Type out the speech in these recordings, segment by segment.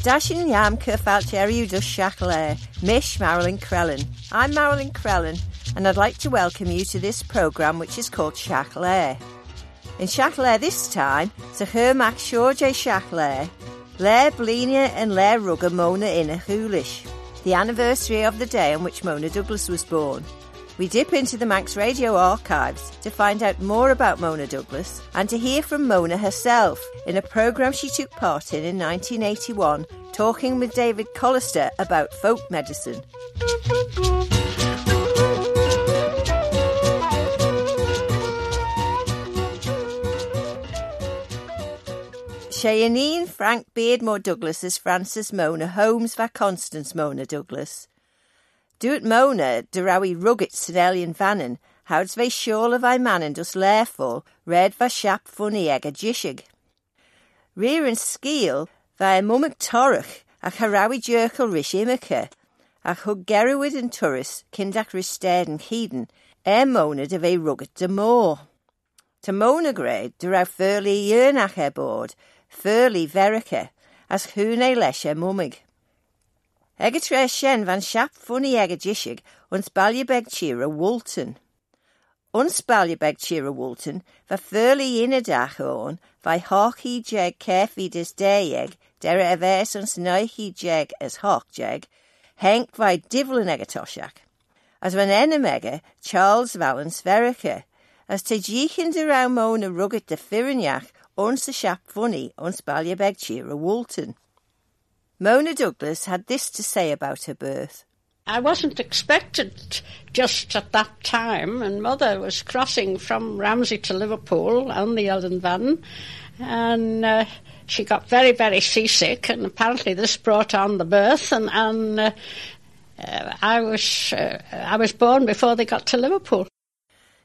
Stashin Yam Kerfalcheriu Dus Shacklair, Mish Maralyn Crellin. I'm Maralyn Crellin, and I'd like to welcome you to this programme which is called Shacklair. In Shacklair this time, Sir Mac Shorje Shacklair, Lair Blinia and Lair Rugger Mona in a Hoolish, the anniversary of the day on which Mona Douglas was born. We dip into the Manx Radio archives to find out more about Mona Douglas and to hear from Mona herself in a programme she took part in in 1981, talking with David Callister about folk medicine. Cheyenne Frank Beardmore Douglas as Francis Mona Holmes va Constance Mona Douglas. Dúirt móna de raí rugit snellion fanan, howds ve shola vi manan dus lefol, red va shap funny ag a jishig. Rear and skeel vai mumik torach, ach harawi jerkel rish imica, ach hug gerwyd and turris, kindak ristad and heeden, e mona de ve rugit de moor. Ta mona grade de raw furly yernach e board, furly verica, as hune leshe mumig. Ega tre shen van siap ffwni ega jisig uns baljebeg tira Walton. Uns baljebeg tira Walton va fyrli in a dach o'n vai hochi jeg kefi dis deieg dera evers uns noichi jeg as hoch jeg henk vai divlin ega toshak. As van enem ega Charles Valens verica as te jichin de raumon a rugged de firinach ons a siap ffwni uns baljebeg tira Walton. Mona Douglas had this to say about her birth. I wasn't expected just at that time, and Mother was crossing from Ramsey to Liverpool on the Ellen Van, and uh, she got very, very seasick, and apparently this brought on the birth, and, and uh, uh, I was uh, I was born before they got to Liverpool.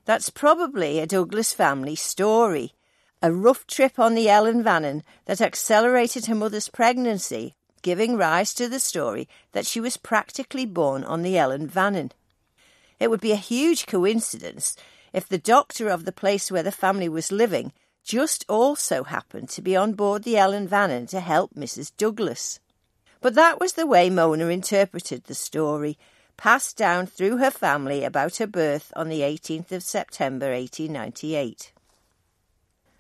That's probably a Douglas family story. A rough trip on the Ellan Vannin that accelerated her mother's pregnancy giving rise to the story that she was practically born on the Ellan Vannin. It would be a huge coincidence if the doctor of the place where the family was living just also happened to be on board the Ellan Vannin to help Mrs. Douglas. But that was the way Mona interpreted the story, passed down through her family about her birth on the 18th of September 1898.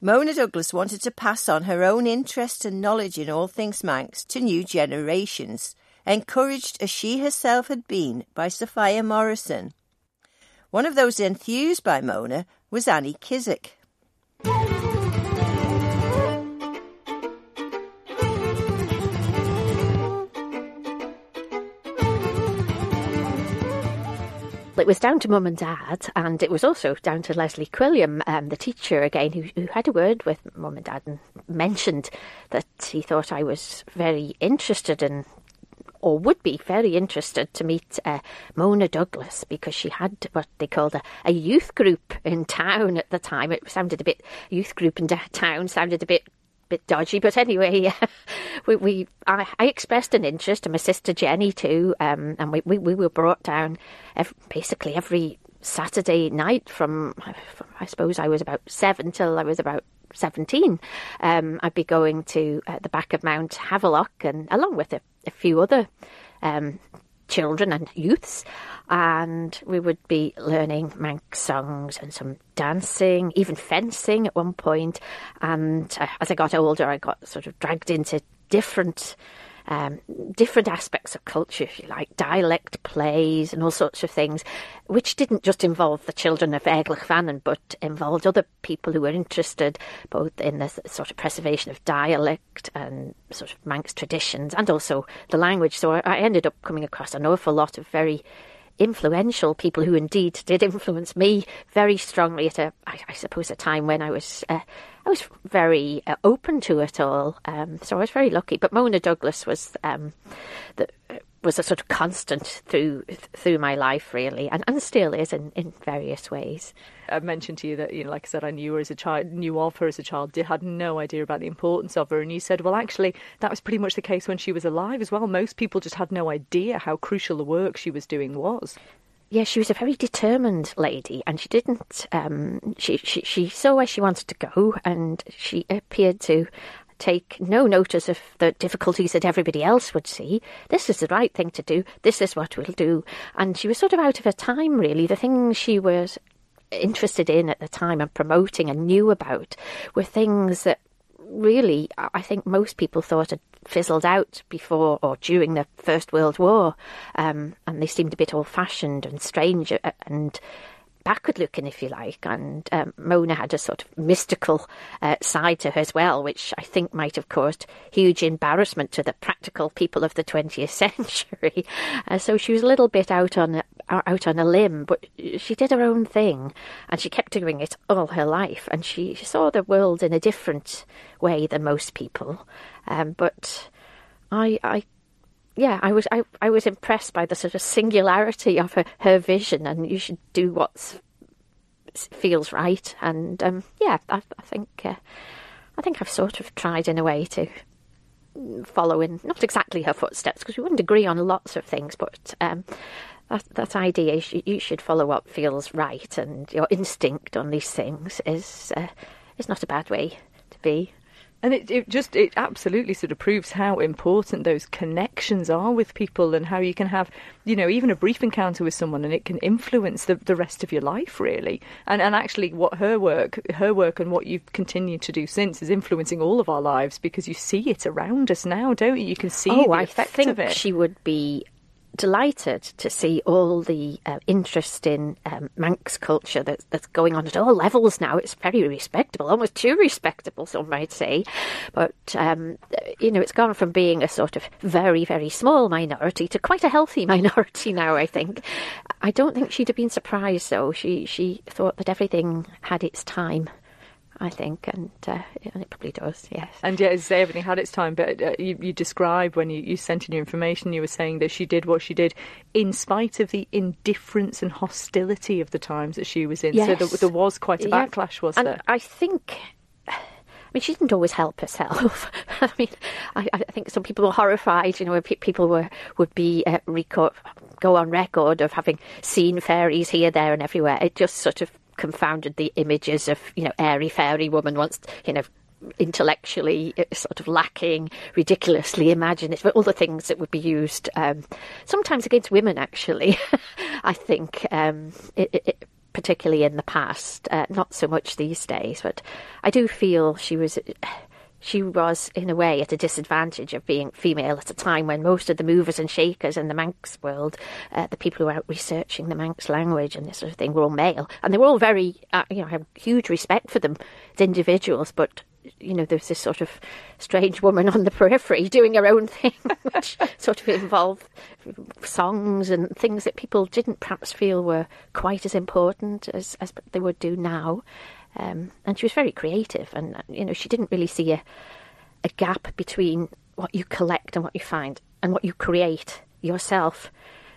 Mona Douglas wanted to pass on her own interest and knowledge in all things Manx to new generations, encouraged as she herself had been by Sophia Morrison. One of those enthused by Mona was Annie Kissack. It was down to mum and dad, and it was also down to Leslie Quilliam, um, the teacher again, who, who had a word with mum and dad and mentioned that he thought I was very interested in or would be very interested to meet uh, Mona Douglas because she had what they called a, a, youth group in town at the time. It sounded a bit youth group in town sounded a bit bit dodgy, but anyway, we, we I, I, expressed an interest, and my sister Jenny too, um, and we, we, we were brought down every, basically every Saturday night from, from, I suppose I was about seven till I was about 17. Um, I'd be going to uh, the back of Mount Havelock and along with a, a few other um, children and youths, and we would be learning Manx songs and some dancing, even fencing at one point. And uh, as I got older, I got sort of dragged into different um, different aspects of culture, if you like, dialect plays and all sorts of things, which didn't just involve the children of Vannin, but involved other people who were interested both in the sort of preservation of dialect and sort of Manx traditions and also the language. So I ended up coming across an awful lot of very influential people who indeed did influence me very strongly at a, I, I suppose, a time when I was uh, I was very uh, open to it all. Um, so I was very lucky. But Mona Douglas was um, the, was a sort of constant through through my life, really, and, and still is in, in various ways. I mentioned to you that, you know, like I said, I knew her as a child, knew of her as a child, did, had no idea about the importance of her. And you said, well, actually, that was pretty much the case when she was alive as well. Most people just had no idea how crucial the work she was doing was yeah, she was a very determined lady, and she didn't. Um, she, she she saw where she wanted to go, and she appeared to take no notice of the difficulties that everybody else would see. This is the right thing to do. This is what we'll do. And she was sort of out of her time, really. The things she was interested in at the time and promoting and knew about were things that really I think most people thought had fizzled out before or during the First World War, um, and they seemed a bit old fashioned and strange uh, and backward looking, if you like. And um, Mona had a sort of mystical uh, side to her as well, which I think might have caused huge embarrassment to the practical people of the 20th century. Uh, so she was a little bit out on a, out on a limb, but she did her own thing, and she kept doing it all her life. And she saw the world in a different way than most people. Um, but I, I yeah, I was I, I was impressed by the sort of singularity of her, her vision, and you should do what feels right. And um, yeah, I, I think uh, I think I've sort of tried in a way to follow in not exactly her footsteps because we wouldn't agree on lots of things, but um, that that idea is you, should follow what feels right, and your instinct on these things is uh, is not a bad way to be. And it, it just, it absolutely sort of proves how important those connections are with people and how you can have, you know, even a brief encounter with someone and it can influence the, the rest of your life, really. And, and actually, what her work, her work and what you've continued to do since is influencing all of our lives because you see it around us now, don't you? You can see oh, the I effect think of it. she would be delighted to see all the uh, interest in um, Manx culture that, that's going on at all levels now. It's very respectable, almost too respectable, some might say. But, um, you know, it's gone from being a sort of very, very small minority to quite a healthy minority now, I think. I don't think she'd have been surprised, though. She, she thought that everything had its time. I think, and uh, and it probably does, yes. And yeah, as everything had its time, but uh, you, you described when you, you sent in your information, you were saying that she did what she did in spite of the indifference and hostility of the times that she was in. Yes. So there, there was quite a Yeah. backlash, was and there? I think. I mean, she didn't always help herself. I mean, I, I think some people were horrified. You know, pe- people were would be uh, record, go on record of having seen fairies here, there, and everywhere. It just sort of confounded the images of you know airy fairy woman once you know intellectually uh, sort of lacking, ridiculously imaginative, all the things that would be used um, sometimes against women. Actually, I think um, it, it, particularly in the past, uh, not so much these days. But I do feel she was. She was, in a way, at a disadvantage of being female at a time when most of the movers and shakers in the Manx world, uh, the people who were out researching the Manx language and this sort of thing, were all male, and they were all very, uh, you know, I have huge respect for them as individuals, but you know, there's this sort of strange woman on the periphery doing her own thing, which sort of involved songs and things that people didn't perhaps feel were quite as important as, as they would do now. Um, and she was very creative, and you know, she didn't really see a, a gap between what you collect and what you find and what you create yourself.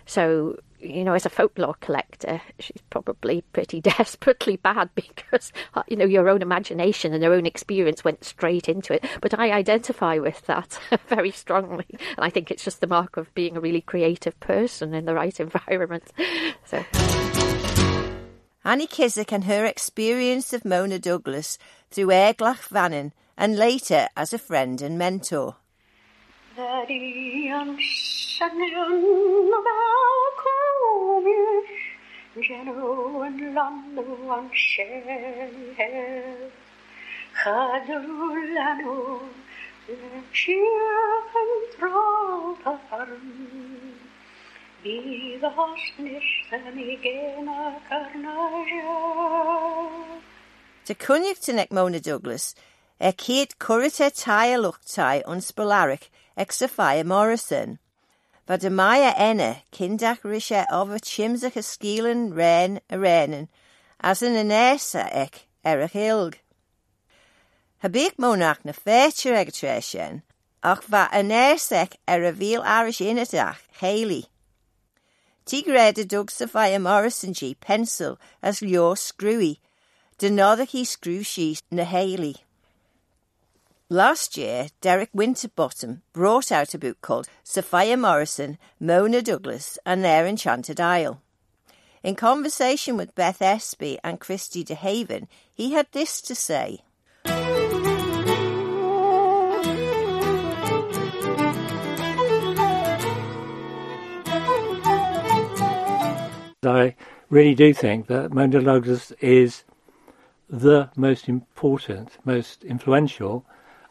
So, you know, as a folklore collector, she's probably pretty desperately bad because, uh, you know, your own imagination and your own experience went straight into it. But I identify with that very strongly. And I think it's just the mark of being a really creative person in the right environment. So. Annie Kissack and her experience of Mona Douglas through Aeglagh Vannin and later as a friend and mentor. Os nistan i gena carnaja. De cynnig tynnec Mona Douglas, e cyd cwrdd e tai a lwctai o'n sbylaric ec Sophia Morrison. Va de Maya enne kindach rische of a chimsach a skielen ren a renen, as an anesa ec erich ilg. Habig monach na fétir ag tresien, ach va anersec er a vil arish inadach, Haley. Tigreda dug Sophia Morrison G pencil as leo screwy, de he screw sheet na Haley. Last year, Derek Winterbottom brought out a book called Sophia Morrison, Mona Douglas and Their Enchanted Isle. In conversation with Beth Espy and Christy DeHaven, he had this to say. Really do think that Mona Douglas is the most important, most influential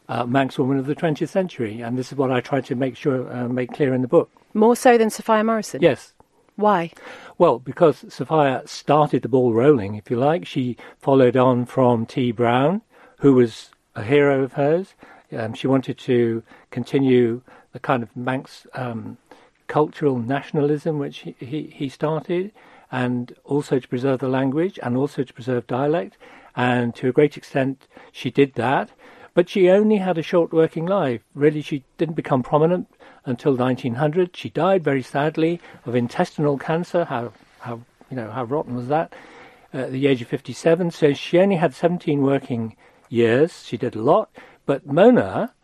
uh, Manx woman of the 20th century, and this is what I try to make sure uh, make clear in the book. More so than Sophia Morrison? Yes. Why? Well, because Sophia started the ball rolling, if you like. She followed on from T. Brown, who was a hero of hers. Um, she wanted to continue the kind of Manx um, cultural nationalism which he, he, he started, and also to preserve the language and also to preserve dialect. And to a great extent, she did that. But she only had a short working life. Really, she didn't become prominent until 1900. She died very sadly of intestinal cancer. How, how, you know, how rotten was that? At the age of 57. So she only had 17 working years. She did a lot. But Mona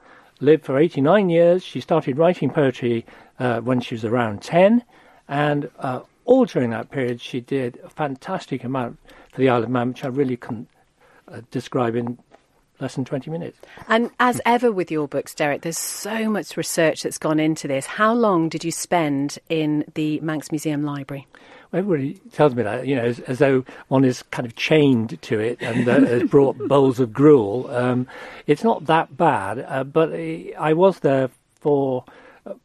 lived for 89 years. She started writing poetry uh, when she was around 10. And uh, all during that period, she did a fantastic amount for the Isle of Man, which I really couldn't uh, describe in less than 20 minutes. And as ever with your books, Derek, there's so much research that's gone into this. How long did you spend in the Manx Museum Library? Well, everybody tells me that, you know, as, as, though one is kind of chained to it and uh, has brought bowls of gruel. Um, it's not that bad, uh, but I was there for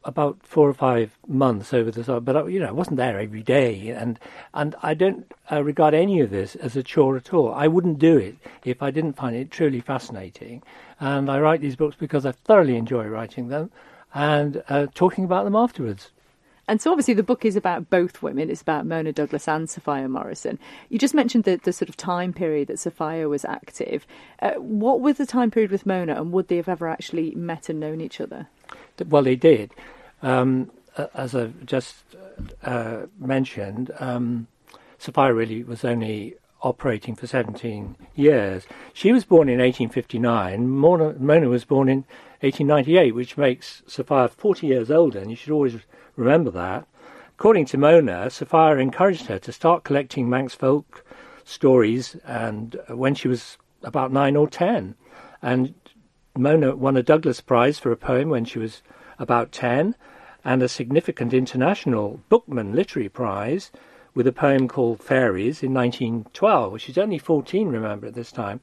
about four or five months over the summer, but uh, you know, I wasn't there every day, and and I don't uh, regard any of this as a chore at all. I wouldn't do it if I didn't find it truly fascinating, and I write these books because I thoroughly enjoy writing them and uh, talking about them afterwards. And so, obviously, the book is about both women. It's about Mona Douglas and Sophia Morrison. You just mentioned the, the sort of time period that Sophia was active. Uh, what was the time period with Mona, and would they have ever actually met and known each other? Well, they did. Um, as I've just uh, mentioned, um, Sophia really was only operating for 17 years. She was born in 1859. Mona, Mona was born in 1898, which makes Sophia 40 years older, and you should always remember that. According to Mona, Sophia encouraged her to start collecting Manx folk stories, and when she was about nine or ten, and Mona won a Douglas Prize for a poem when she was about 10, and a significant international Bookman Literary Prize with a poem called Fairies in 1912. She's only 14, remember, at this time.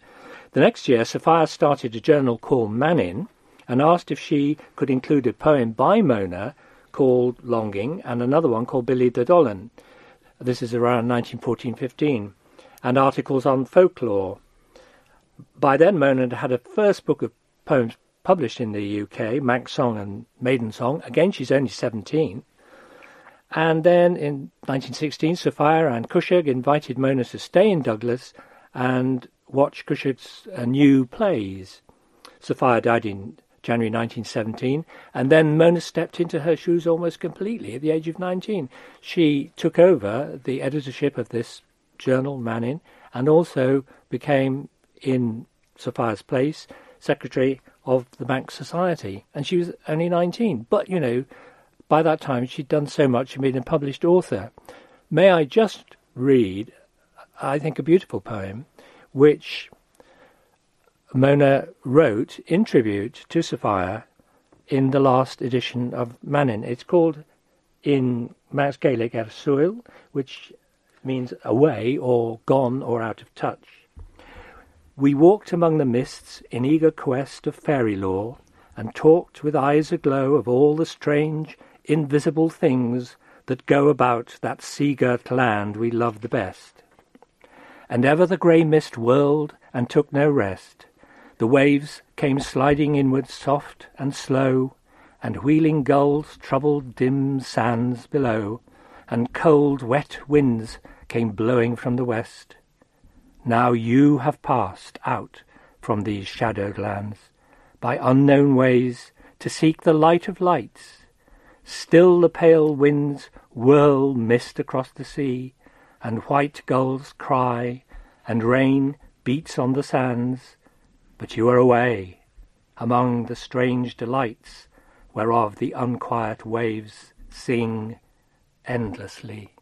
The next year, Sophia started a journal called Mannin and asked if she could include a poem by Mona called Longing and another one called Billy the Dolan. This is around 1914-15, and articles on folklore. By then, Mona had a first book of poems published in the UK, Manx Song and Maiden Song. Again, she's only 17. And then in 1916, Sophia and Cushag invited Mona to stay in Douglas and watch Cushag's uh, new plays. Sophia died in January 1917, and then Mona stepped into her shoes almost completely at the age of 19. She took over the editorship of this journal, Mannin, and also became, in Sophia's place, secretary of the Bank Society, and she was only 19. But, you know, by that time she'd done so much and been a published author. May I just read, I think, a beautiful poem, which Mona wrote in tribute to Sophia in the last edition of Mannin. It's called, in Manx Gaelic, er Ar Suil, which means away or gone or out of touch. We walked among the mists in eager quest of fairy lore, and talked with eyes aglow of all the strange, invisible things that go about that sea-girt land we love the best. And ever the grey mist whirled and took no rest. The waves came sliding inward soft and slow, and wheeling gulls troubled dim sands below, and cold, wet winds came blowing from the west. Now you have passed out from these shadowed lands, by unknown ways, to seek the light of lights. Still the pale winds whirl mist across the sea, and white gulls cry, and rain beats on the sands. But you are away, among the strange delights, whereof the unquiet waves sing endlessly.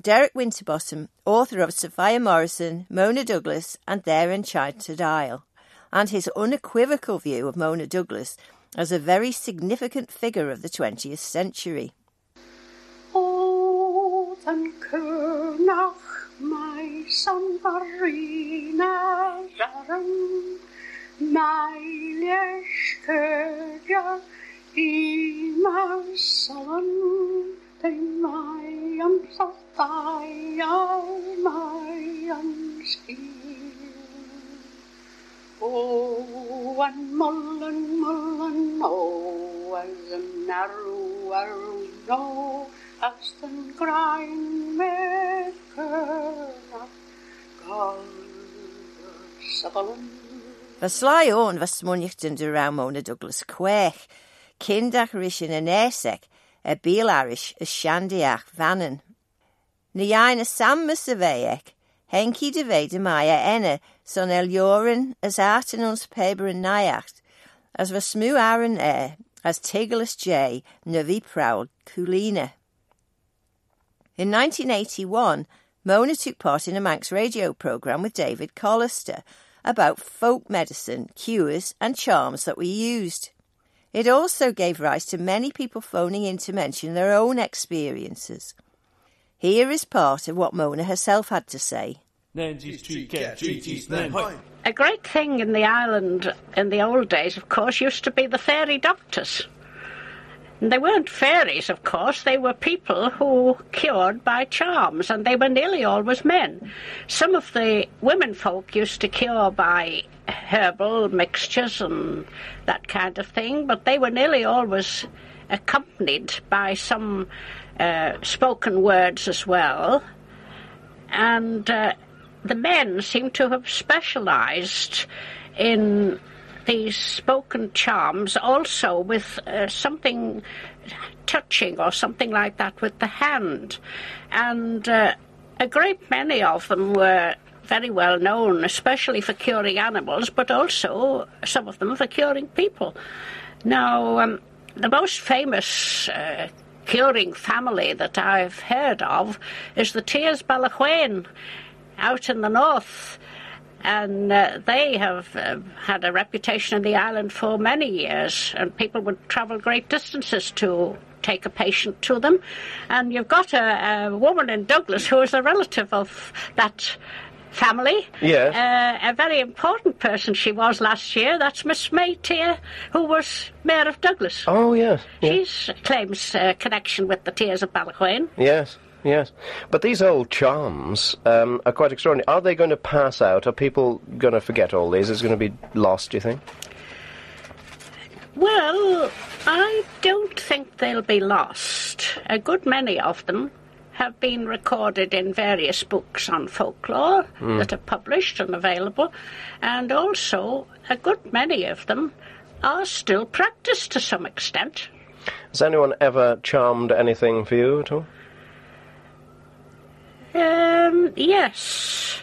Derek Winterbottom, author of Sophia Morrison, Mona Douglas, and Their Enchanted Isle, and his unequivocal view of Mona Douglas as a very significant figure of the 20th century. Old and cynach mae San Farina Zaran Mae leisgydia i masalan De slyon Mariam Oh, and mullen, mullen, oh, as arrow, arrow, no, as maker, Was lai on was in de Ramona Douglas Quech, kindergrischen in Esek, y y bil arish y siandiach fanen. Ni ein y sam y syfeiec, henki dy fe dy mae e enne, son eliorin as art yn ons peber yn naiacht, as fy smw aran e, as Tiglis J, nyfi proud Coolina. In 1981, Mona took part in a Manx radio programme with David Callister about folk medicine, cures, and charms that were used. It also gave rise to many people phoning in to mention their own experiences. Here is part of what Mona herself had to say. A great thing in the island in the old days, of course, used to be the fairy doctors. They weren't fairies, of course, they were people who cured by charms, and they were nearly always men. Some of the women folk used to cure by herbal mixtures and that kind of thing, but they were nearly always accompanied by some uh, spoken words as well. And uh, the men seem to have specialised in these spoken charms also with uh, something touching or something like that with the hand. And uh, a great many of them were very well known, especially for curing animals, but also some of them for curing people. Now, um, the most famous uh, curing family that I've heard of is the Tears Ballawhane out in the north and uh, they have uh, had a reputation in the island for many years, and people would travel great distances to take a patient to them. And you've got a, a woman in Douglas who is a relative of that family. Yes. Uh, a very important person she was last year. That's Miss May Tier, who was Mayor of Douglas. Oh, yes. yes. She claims uh, connection with the Tears of Ballawhane. Yes. Yes, but these old charms um, are quite extraordinary. Are they going to pass out? Are people going to forget all these? Is it going to be lost? Do you think? Well, I don't think they'll be lost. A good many of them have been recorded in various books on folklore Hmm. that are published and available, and also a good many of them are still practiced to some extent. Has anyone ever charmed anything for you at all? Um, yes.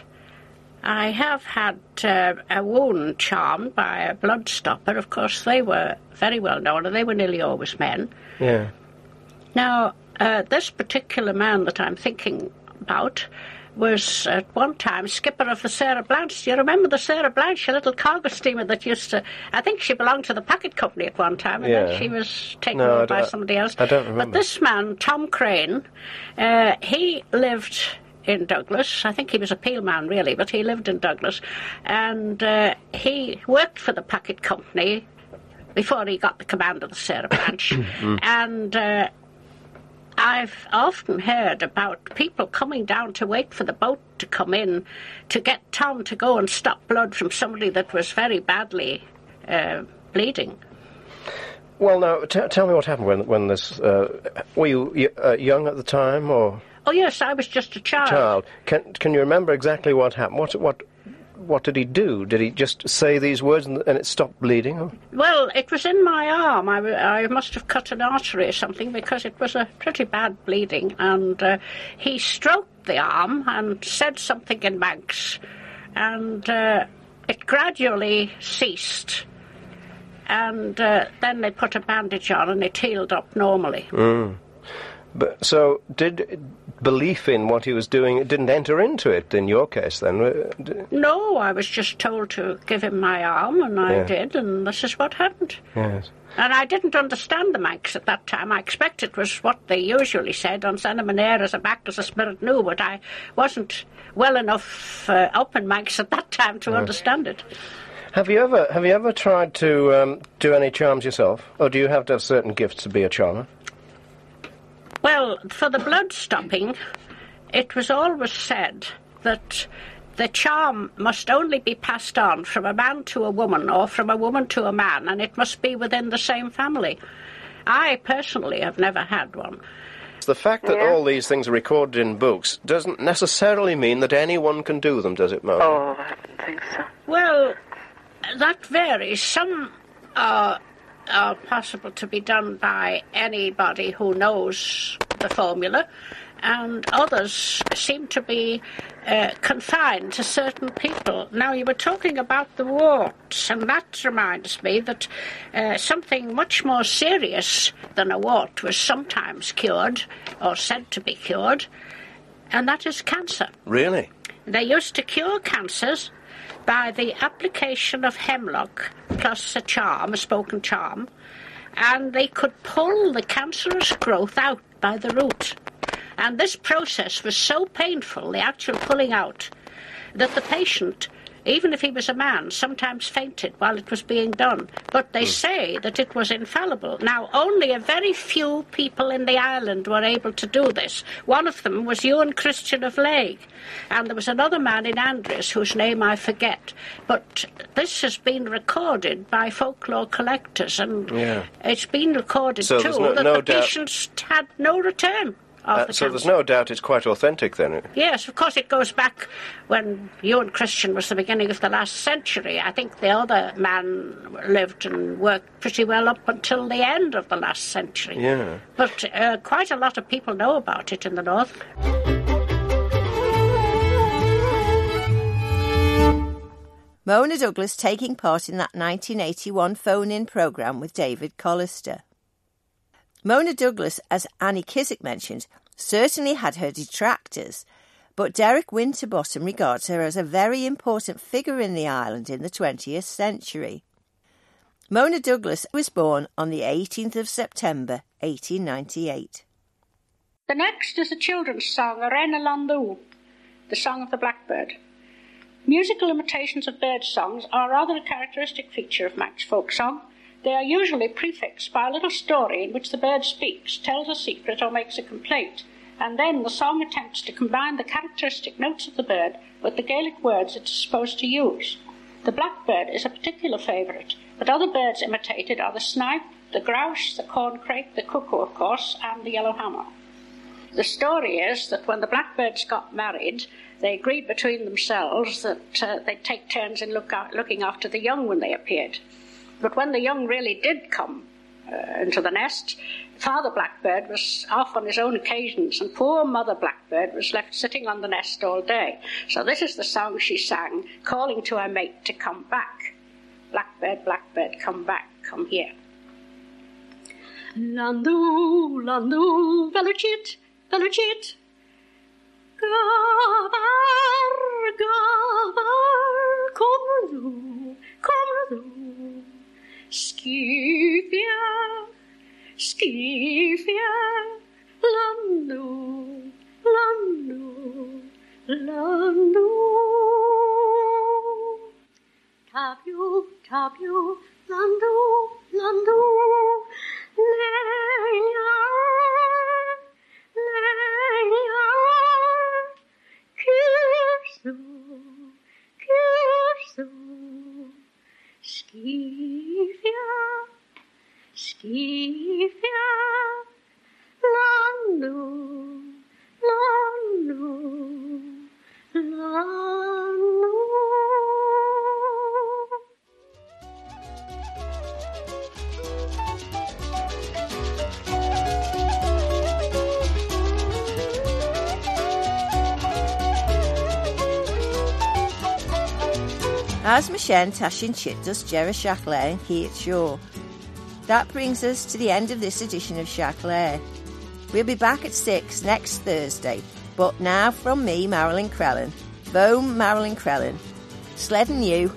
I have had uh, a wound charmed by a blood stopper. Of course, they were very well known, and they were nearly always men. Yeah. Now, uh, this particular man that I'm thinking about was at one time skipper of the Sarah Blanche. Do you remember the Sarah Blanche, a little cargo steamer that used to? I think she belonged to the packet company at one time, and Yeah. then she was taken No, over by somebody else. I don't remember. But this man, Tom Crane, uh, he lived in Douglas. I think he was a peel man, really, but he lived in Douglas, and uh, he worked for the packet company before he got the command of the Sarah Blanche, and. Uh, I've often heard about people coming down to wait for the boat to come in to get Tom to go and stop blood from somebody that was very badly uh, bleeding. Well, now t- tell me what happened when when this. Uh, were you y- uh, young at the time or Oh yes, I was just a child. child? Can can you remember exactly what happened? What what what did he do? Did he just say these words and, and it stopped bleeding? Or? Well, it was in my arm. I, I must have cut an artery or something because it was a pretty bad bleeding. And uh, he stroked the arm and said something in Manx, and uh, it gradually ceased. And uh, then they put a bandage on and it healed up normally. But so did belief in what he was doing it didn't enter into it in your case then? No, I was just told to give him my arm, and I Yeah. did, and this is what happened. Yes. And I didn't understand the Manx at that time. I expect it was what they usually said on Santa Manera as a back as a spirit knew, but I wasn't well enough uh, up in Manx at that time to understand it. Have you ever have you ever tried to um, do any charms yourself, or do you have to have certain gifts to be a charmer? Well, for the blood stopping, it was always said that the charm must only be passed on from a man to a woman or from a woman to a man, and it must be within the same family. I personally have never had one. The fact that all these things are recorded in books doesn't necessarily mean that anyone can do them, does it, Mo? Oh, I don't think so. Well, that varies. Some are, are possible to be done by anybody who knows the formula, and others seem to be uh, confined to certain people. Now, you were talking about the warts, and that reminds me that uh, something much more serious than a wart was sometimes cured, or said to be cured, and that is cancer. Really? They used to cure cancers by the application of hemlock plus a charm, a spoken charm, and they could pull the cancerous growth out by the root. And this process was so painful, the actual pulling out, that the patient, even if he was a man, sometimes fainted while it was being done. But they hmm. say that it was infallible. Now, only a very few people in the island were able to do this. One of them was Ewan Christian of Lake, and there was another man in Andreas whose name I forget. But this has been recorded by folklore collectors, and Yeah. it's been recorded So too no- that no the doubt- patients had no return. Of Uh, the so there's no doubt it's quite authentic then. Yes, of course, it goes back when Ewan Christian was the beginning of the last century. I think the other man lived and worked pretty well up until the end of the last century. Yeah. But uh, quite a lot of people know about it in the north. Mona Douglas taking part in that 1981 phone in programme with David Callister. Mona Douglas, as Annie Kissack mentioned, certainly had her detractors, but Derek Winterbottom regards her as a very important figure in the island in the 20th century. Mona Douglas was born on the 18th of September 1898. The next is a children's song, Arena Landu, the song of the blackbird. Musical imitations of bird songs are rather a characteristic feature of Manx folk song. They are usually prefixed by a little story in which the bird speaks, tells a secret, or makes a complaint, and then the song attempts to combine the characteristic notes of the bird with the Gaelic words it is supposed to use. The blackbird is a particular favourite, but other birds imitated are the snipe, the grouse, the corncrake, the cuckoo, of course, and the yellowhammer. The story is that when the blackbirds got married, they agreed between themselves that uh, they'd take turns in look out, looking after the young when they appeared. But when the young really did come uh, into the nest, Father Blackbird was off on his own occasions, and poor Mother Blackbird was left sitting on the nest all day. So this is the song she sang, calling to her mate to come back. Blackbird, Blackbird, come back, come here. Landu, landu, velocit, velocit. Gavar, gavar, komru. Skifja, skifja, landu, landu, landu. Tabu, tabu, landu, landu, leia, leia, kursu, kursu, skifja, skifja, landu, As Michelle Tashin Chittus, Jerry Shackley, and Kate Shaw. That brings us to the end of this edition of Shackley. We'll be back at 6 next Thursday, but now from me, Maralyn Crellin. Boom, Maralyn Crellin. Sled and you.